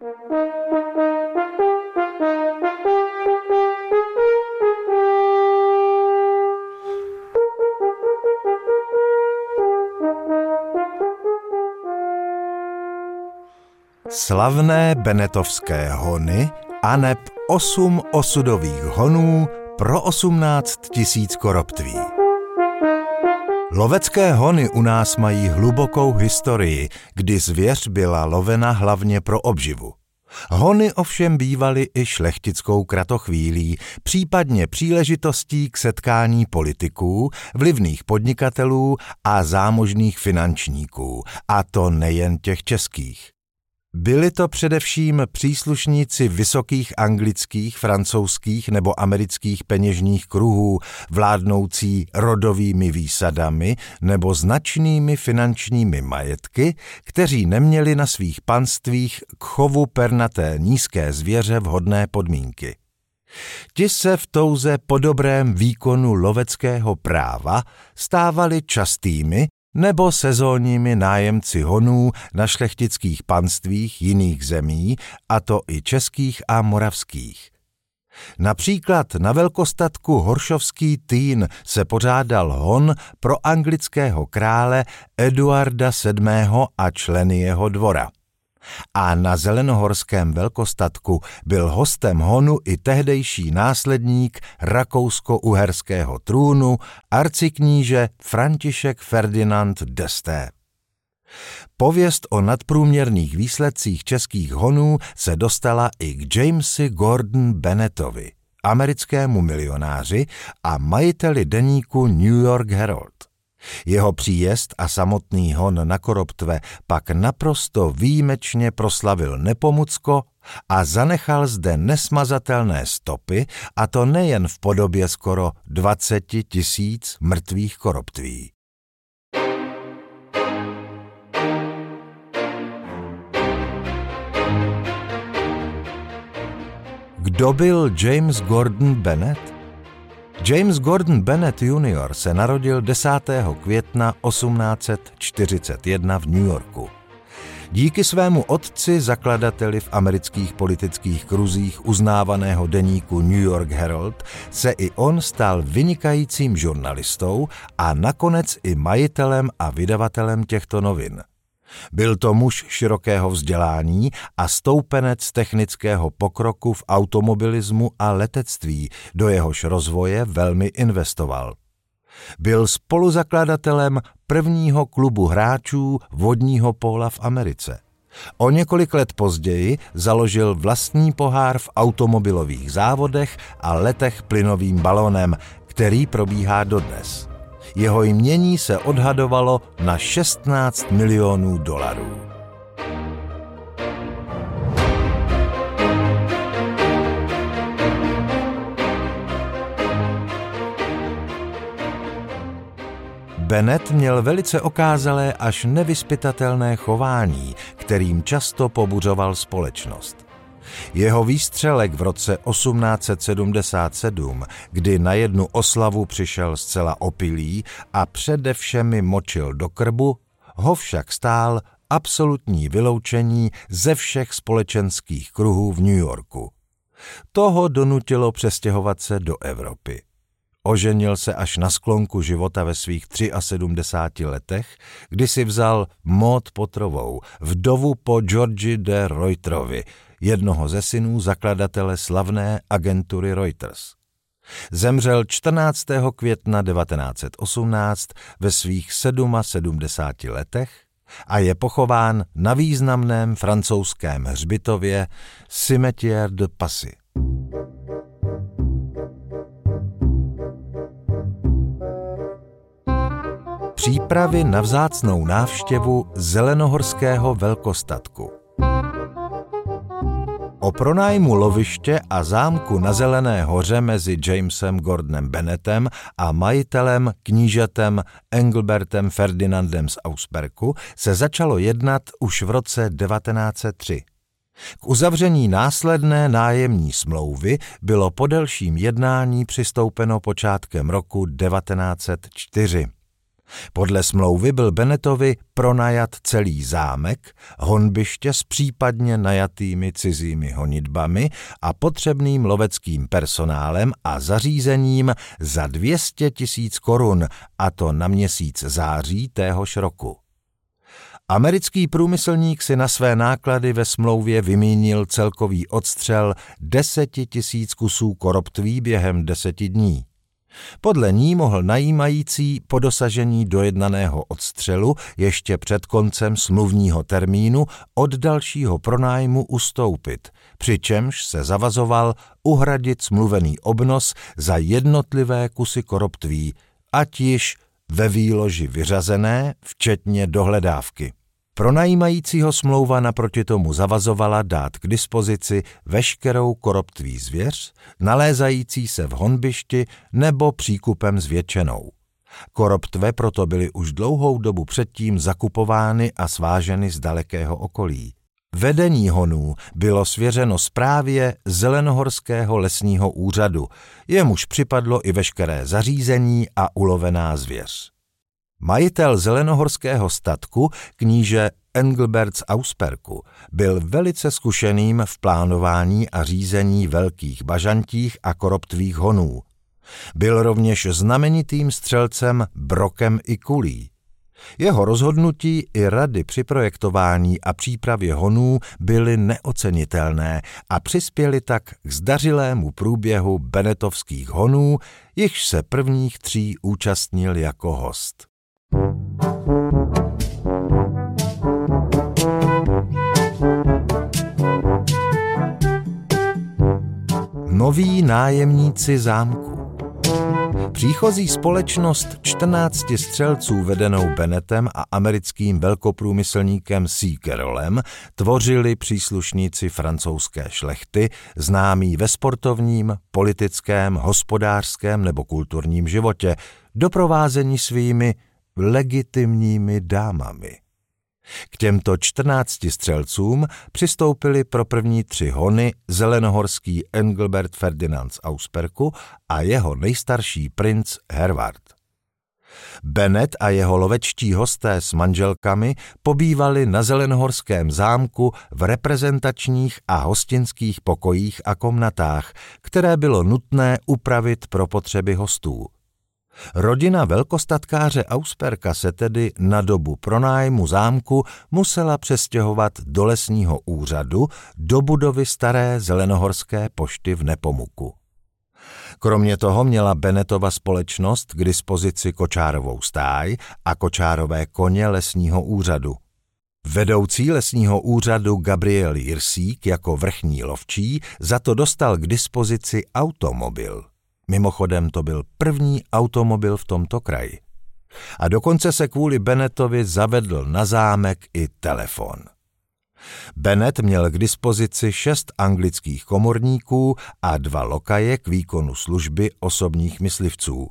Slavné benetovské hony a neb osm osudových honů pro 18 tisíc koroptví. Lovecké hony u nás mají hlubokou historii, kdy zvěř byla lovena hlavně pro obživu. Hony ovšem bývaly i šlechtickou kratochvílí, případně příležitostí k setkání politiků, vlivných podnikatelů a zámožných finančníků, a to nejen těch českých. Byli to především příslušníci vysokých anglických, francouzských nebo amerických peněžních kruhů, vládnoucí rodovými výsadami nebo značnými finančními majetky, kteří neměli na svých panstvích k chovu pernaté nízké zvěře vhodné podmínky. Ti se v touze po dobrém výkonu loveckého práva stávali častými nebo sezónními nájemci honů na šlechtických panstvích jiných zemí, a to i českých a moravských. Například na velkostatku Horšovský Týn se pořádal hon pro anglického krále Eduarda VII. a členy jeho dvora a na zelenohorském velkostatku byl hostem honu i tehdejší následník rakousko-uherského trůnu arcikníže František Ferdinand d'Este. Pověst o nadprůměrných výsledcích českých honů se dostala i k Jamesi Gordon Bennettovi, americkému milionáři a majiteli deníku New York Herald. Jeho příjezd a samotný hon na Koroptve pak naprosto výjimečně proslavil Nepomucko a zanechal zde nesmazatelné stopy, a to nejen v podobě skoro 20 tisíc mrtvých koroptví. Kdo byl James Gordon Bennett? James Gordon Bennett Jr. se narodil 10. května 1841 v New Yorku. Díky svému otci, zakladateli v amerických politických kruzích uznávaného deníku New York Herald, se i on stal vynikajícím žurnalistou a nakonec i majitelem a vydavatelem těchto novin. Byl to muž širokého vzdělání a stoupenec technického pokroku v automobilismu a letectví, do jehož rozvoje velmi investoval. Byl spoluzakladatelem prvního klubu hráčů vodního póla v Americe. O několik let později založil vlastní pohár v automobilových závodech a letech plynovým balonem, který probíhá dodnes. Jeho jmění se odhadovalo na 16 milionů dolarů. Bennett měl velice okázalé až nevyspytatelné chování, kterým často pobuřoval společnost. Jeho výstřelek v roce 1877, kdy na jednu oslavu přišel zcela opilý a především močil do krbu, ho však stál absolutní vyloučení ze všech společenských kruhů v New Yorku. Toho donutilo přestěhovat se do Evropy. Oženil se až na sklonku života ve svých 73 letech, kdy si vzal Maud Potrovou, vdovu po Georgi de Reuterovi, jednoho ze synů zakladatele slavné agentury Reuters. Zemřel 14. května 1918 ve svých 77 letech a je pochován na významném francouzském hřbitově Cimetière de Passy. Přípravy na vzácnou návštěvu zelenohorského velkostatku – O pronájmu loviště a zámku na Zelené hoře mezi Jamesem Gordonem Bennettem a majitelem knížatem Engelbertem Ferdinandem z Ausberku se začalo jednat už v roce 1903. K uzavření následné nájemní smlouvy bylo po delším jednání přistoupeno počátkem roku 1904. Podle smlouvy byl Benetovi pronajat celý zámek, honbiště s případně najatými cizími honitbami a potřebným loveckým personálem a zařízením za 200 tisíc korun, a to na měsíc září téhož roku. Americký průmyslník si na své náklady ve smlouvě vymínil celkový odstřel 10 tisíc kusů koroptví během deseti dní. Podle ní mohl najímající po dosažení dojednaného odstřelu ještě před koncem smluvního termínu od dalšího pronájmu ustoupit, přičemž se zavazoval uhradit smluvený obnos za jednotlivé kusy koroptví, ať již ve výloži vyřazené, včetně dohledávky. Pronajímajícího smlouva naproti tomu zavazovala dát k dispozici veškerou koroptví zvěř, nalézající se v honbišti nebo příkupem zvětšenou. Koroptve proto byly už dlouhou dobu předtím zakupovány a sváženy z dalekého okolí. Vedení honů bylo svěřeno správě Zelenohorského lesního úřadu, jemuž připadlo i veškeré zařízení a ulovená zvěř. Majitel zelenohorského statku, kníže Engelbert z Ausperku, byl velice zkušeným v plánování a řízení velkých bažantích a koroptvých honů. Byl rovněž znamenitým střelcem brokem i kulí. Jeho rozhodnutí i rady při projektování a přípravě honů byly neocenitelné a přispěly tak k zdařilému průběhu benetovských honů, jichž se prvních tří účastnil jako host. Noví nájemníci zámku Příchozí společnost 14 střelců vedenou Benetem a americkým velkoprůmyslníkem C. Carrollem tvořili příslušníci francouzské šlechty, známí ve sportovním, politickém, hospodářském nebo kulturním životě, doprovázení svými legitimními dámami. K těmto čtrnácti střelcům přistoupili pro první tři hony zelenohorský Engelbert Ferdinand z Ausperku a jeho nejstarší princ Herward. Bennett a jeho lovečtí hosté s manželkami pobývali na Zelenohorském zámku v reprezentačních a hostinských pokojích a komnatách, které bylo nutné upravit pro potřeby hostů. Rodina velkostatkáře Ausperka se tedy na dobu pronájmu zámku musela přestěhovat do lesního úřadu do budovy staré zelenohorské pošty v Nepomuku. Kromě toho měla Benetova společnost k dispozici kočárovou stáj a kočárové koně lesního úřadu. Vedoucí lesního úřadu Gabriel Jirsík jako vrchní lovčí za to dostal k dispozici automobil. Mimochodem to byl první automobil v tomto kraji. A dokonce se kvůli Bennettovi zavedl na zámek i telefon. Bennett měl k dispozici šest anglických komorníků a dva lokaje k výkonu služby osobních myslivců.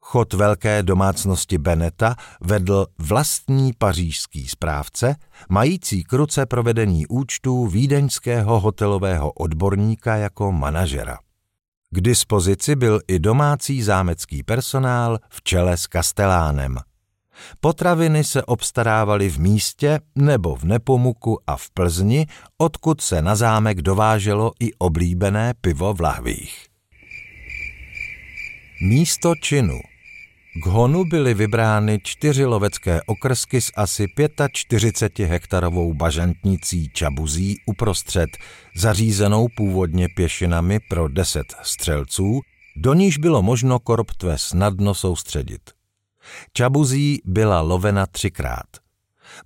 Chod velké domácnosti Beneta vedl vlastní pařížský správce, mající kruce provedení účtů vídeňského hotelového odborníka jako manažera. K dispozici byl i domácí zámecký personál v čele s kastelánem. Potraviny se obstarávaly v místě nebo v Nepomuku a v Plzni, odkud se na zámek dováželo i oblíbené pivo v lahvích. Místo činu k honu byly vybrány čtyři lovecké okrsky s asi 45 hektarovou bažantnicí Čabuzí uprostřed, zařízenou původně pěšinami pro deset střelců, do níž bylo možno koroptve snadno soustředit. Čabuzí byla lovena třikrát.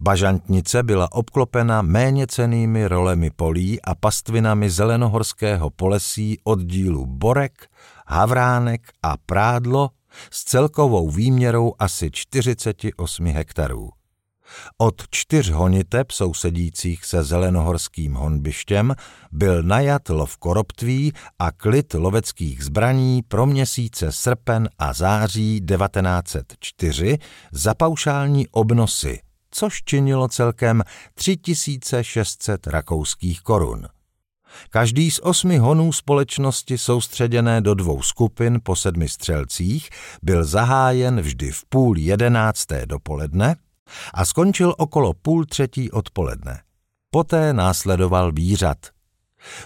Bažantnice byla obklopena méně cenými rolemi polí a pastvinami zelenohorského polesí oddílu Borek, Havránek a Prádlo s celkovou výměrou asi 48 hektarů. Od čtyř honiteb sousedících se zelenohorským honbištěm byl najat lov koroptví a klid loveckých zbraní pro měsíce srpen a září 1904 za paušální obnosy, což činilo celkem 3600 rakouských korun. Každý z osmi honů společnosti soustředěné do dvou skupin po sedmi střelcích byl zahájen vždy v půl jedenácté dopoledne a skončil okolo půl třetí odpoledne. Poté následoval výřad.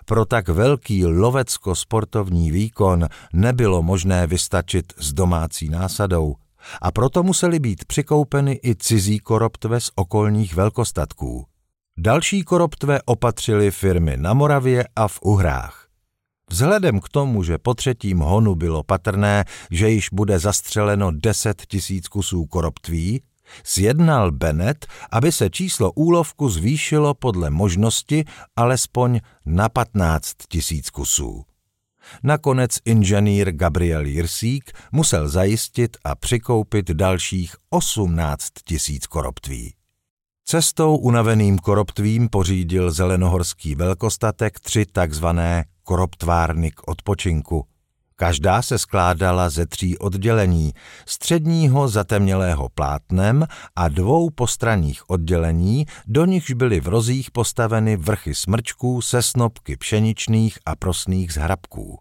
Pro tak velký lovecko-sportovní výkon nebylo možné vystačit s domácí násadou a proto musely být přikoupeny i cizí koroptve z okolních velkostatků. Další koroptve opatřily firmy na Moravě a v Uhrách. Vzhledem k tomu, že po třetím honu bylo patrné, že již bude zastřeleno 10 tisíc kusů koroptví, Sjednal Bennett, aby se číslo úlovku zvýšilo podle možnosti alespoň na 15 tisíc kusů. Nakonec inženýr Gabriel Jirsík musel zajistit a přikoupit dalších 18 tisíc koroptví. Cestou unaveným koroptvím pořídil zelenohorský velkostatek tři takzvané koroptvárny k odpočinku – Každá se skládala ze tří oddělení, středního zatemnělého plátnem a dvou postranních oddělení, do nichž byly v rozích postaveny vrchy smrčků se snopky pšeničných a prosných zhrabků.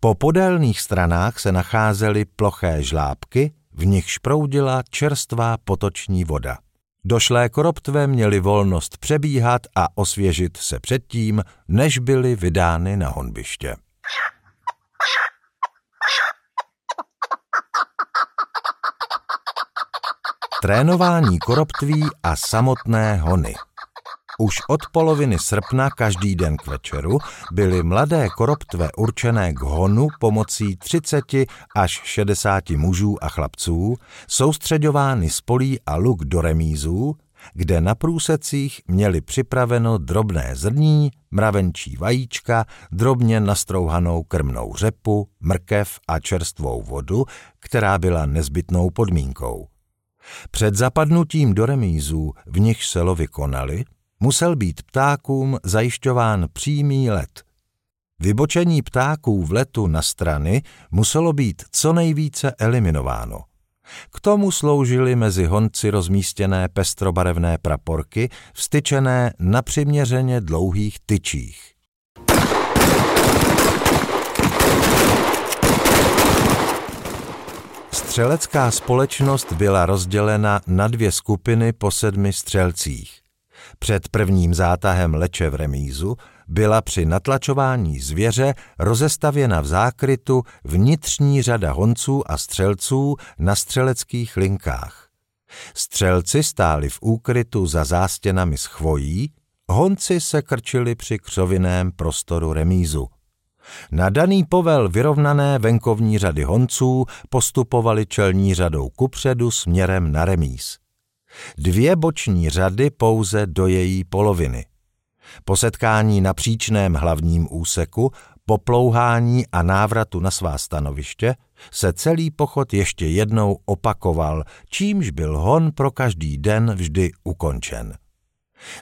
Po podélných stranách se nacházely ploché žlábky, v nichž proudila čerstvá potoční voda. Došlé koroptve měly volnost přebíhat a osvěžit se předtím, než byly vydány na honbiště. Trénování koroptví a samotné hony. Už od poloviny srpna každý den k večeru byly mladé koroptve určené k honu pomocí 30 až 60 mužů a chlapců, soustředovány z polí a luk do remízů, kde na průsecích měli připraveno drobné zrní, mravenčí vajíčka, drobně nastrouhanou krmnou řepu, mrkev a čerstvou vodu, která byla nezbytnou podmínkou. Před zapadnutím do remízů, v nich se lovy konaly, musel být ptákům zajišťován přímý let. Vybočení ptáků v letu na strany muselo být co nejvíce eliminováno. K tomu sloužily mezi honci rozmístěné pestrobarevné praporky, vstyčené na přiměřeně dlouhých tyčích. Střelecká společnost byla rozdělena na dvě skupiny po sedmi střelcích. Před prvním zátahem leče v remízu byla při natlačování zvěře rozestavěna v zákrytu vnitřní řada honců a střelců na střeleckých linkách. Střelci stáli v úkrytu za zástěnami s chvojí, honci se krčili při křoviném prostoru remízu. Na daný povel vyrovnané venkovní řady honců postupovali čelní řadou kupředu směrem na remíz. Dvě boční řady pouze do její poloviny. Po setkání na příčném hlavním úseku, po plouhání a návratu na svá stanoviště se celý pochod ještě jednou opakoval, čímž byl hon pro každý den vždy ukončen.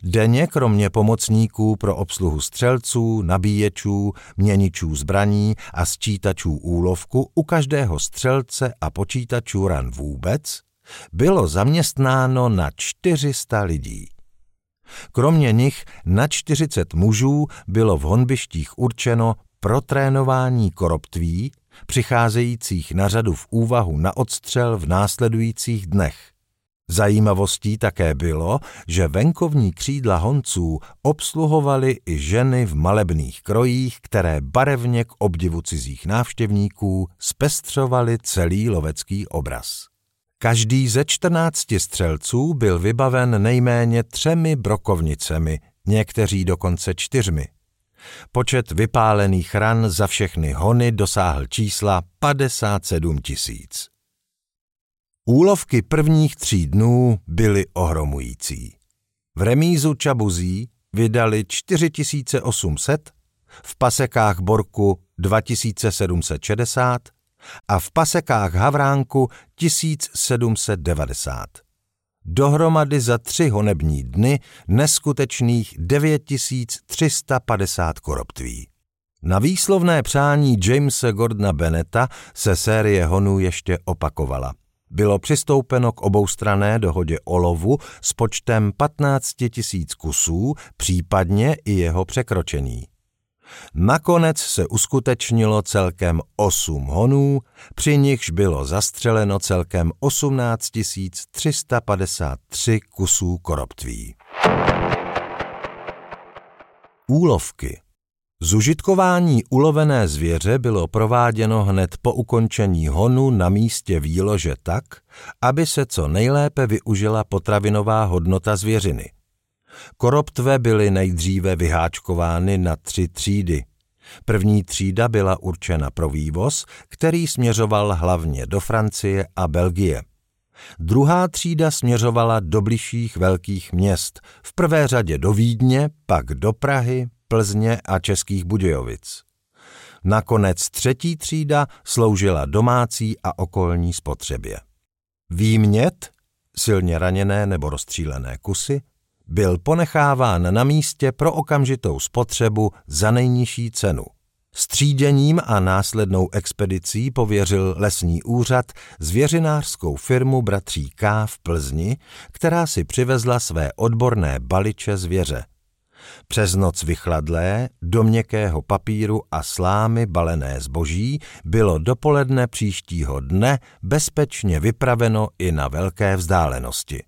Denně kromě pomocníků pro obsluhu střelců, nabíječů, měničů zbraní a sčítačů úlovku u každého střelce a počítačů ran vůbec bylo zaměstnáno na 400 lidí. Kromě nich na 40 mužů bylo v honbištích určeno pro trénování koroptví, přicházejících na řadu v úvahu na odstřel v následujících dnech – Zajímavostí také bylo, že venkovní křídla honců obsluhovaly i ženy v malebných krojích, které barevně k obdivu cizích návštěvníků zpestřovaly celý lovecký obraz. Každý ze čtrnácti střelců byl vybaven nejméně třemi brokovnicemi, někteří dokonce čtyřmi. Počet vypálených ran za všechny hony dosáhl čísla 57 tisíc. Úlovky prvních tří dnů byly ohromující. V remízu Čabuzí vydali 4800, v pasekách Borku 2760 a v pasekách Havránku 1790. Dohromady za tři honební dny neskutečných 9350 koroptví. Na výslovné přání Jamesa Gordona Beneta se série honů ještě opakovala – bylo přistoupeno k oboustrané dohodě o lovu s počtem 15 tisíc kusů, případně i jeho překročení. Nakonec se uskutečnilo celkem 8 honů, při nichž bylo zastřeleno celkem 18 353 kusů koroptví. Úlovky Zužitkování ulovené zvěře bylo prováděno hned po ukončení honu na místě výlože tak, aby se co nejlépe využila potravinová hodnota zvěřiny. Koroptve byly nejdříve vyháčkovány na tři třídy. První třída byla určena pro vývoz, který směřoval hlavně do Francie a Belgie. Druhá třída směřovala do bližších velkých měst, v prvé řadě do Vídně, pak do Prahy, Plzně a Českých Budějovic. Nakonec třetí třída sloužila domácí a okolní spotřebě. Výmět, silně raněné nebo rozstřílené kusy, byl ponecháván na místě pro okamžitou spotřebu za nejnižší cenu. Stříděním a následnou expedicí pověřil lesní úřad zvěřinářskou firmu Bratří K v Plzni, která si přivezla své odborné baliče zvěře. Přes noc vychladlé, do měkkého papíru a slámy balené zboží bylo dopoledne příštího dne bezpečně vypraveno i na velké vzdálenosti.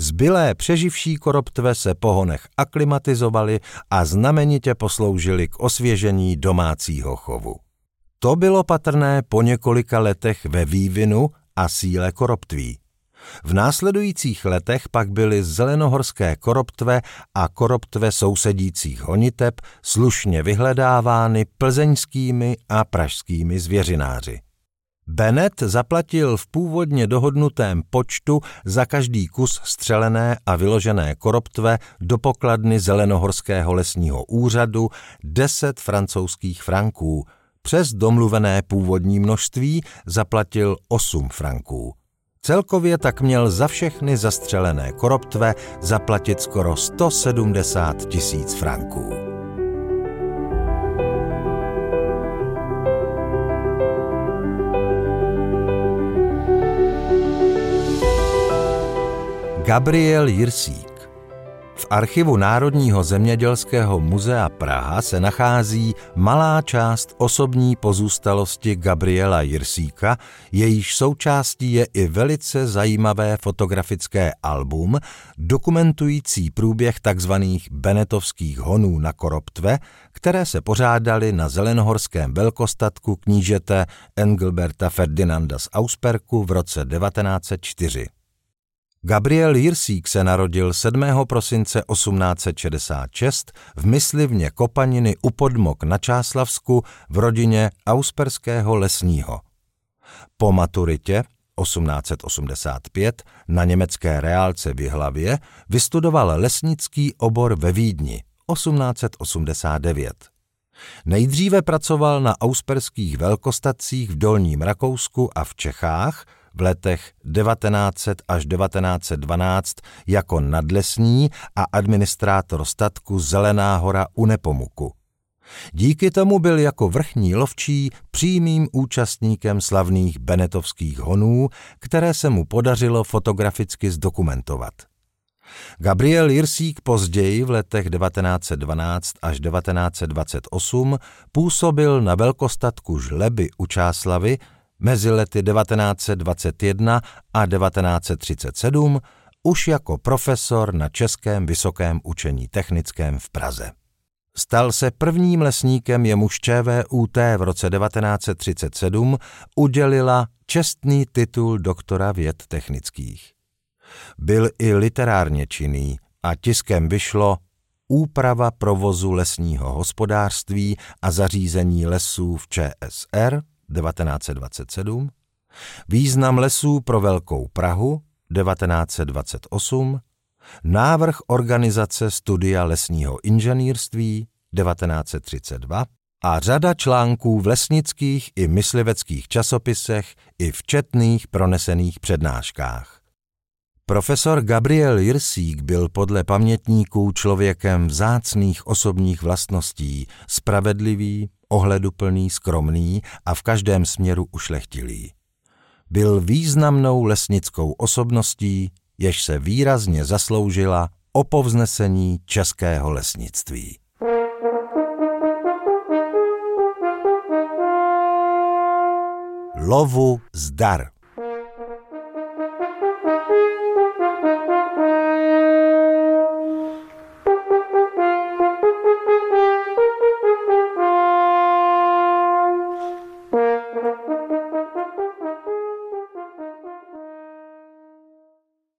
Zbylé přeživší koroptve se po honech aklimatizovali a znamenitě posloužili k osvěžení domácího chovu. To bylo patrné po několika letech ve vývinu a síle koroptví. V následujících letech pak byly zelenohorské koroptve a koroptve sousedících honiteb slušně vyhledávány plzeňskými a pražskými zvěřináři. Bennett zaplatil v původně dohodnutém počtu za každý kus střelené a vyložené koroptve do pokladny Zelenohorského lesního úřadu 10 francouzských franků. Přes domluvené původní množství zaplatil 8 franků. Celkově tak měl za všechny zastřelené koroptve zaplatit skoro 170 tisíc franků. Gabriel Jirsík v archivu Národního zemědělského muzea Praha se nachází malá část osobní pozůstalosti Gabriela Jirsíka, jejíž součástí je i velice zajímavé fotografické album dokumentující průběh tzv. benetovských honů na Koroptve, které se pořádaly na zelenohorském velkostatku knížete Engelberta Ferdinanda z Ausperku v roce 1904. Gabriel Jirsík se narodil 7. prosince 1866 v myslivně Kopaniny u Podmok na Čáslavsku v rodině Ausperského lesního. Po maturitě 1885 na německé reálce v Jihlavě vystudoval lesnický obor ve Vídni 1889. Nejdříve pracoval na ausperských velkostacích v Dolním Rakousku a v Čechách – v letech 1900 až 1912 jako nadlesní a administrátor statku Zelená hora u Nepomuku. Díky tomu byl jako vrchní lovčí přímým účastníkem slavných benetovských honů, které se mu podařilo fotograficky zdokumentovat. Gabriel Jirsík později v letech 1912 až 1928 působil na velkostatku Žleby u Čáslavy mezi lety 1921 a 1937 už jako profesor na Českém vysokém učení technickém v Praze. Stal se prvním lesníkem, jemuž ČVUT v roce 1937 udělila čestný titul doktora věd technických. Byl i literárně činný a tiskem vyšlo Úprava provozu lesního hospodářství a zařízení lesů v ČSR 1927, Význam lesů pro Velkou Prahu 1928, Návrh organizace studia lesního inženýrství 1932 a řada článků v lesnických i mysliveckých časopisech i v četných pronesených přednáškách. Profesor Gabriel Jirsík byl podle pamětníků člověkem vzácných osobních vlastností, spravedlivý, ohleduplný, skromný a v každém směru ušlechtilý. byl významnou lesnickou osobností, jež se výrazně zasloužila o povznesení českého lesnictví. Lovu zdar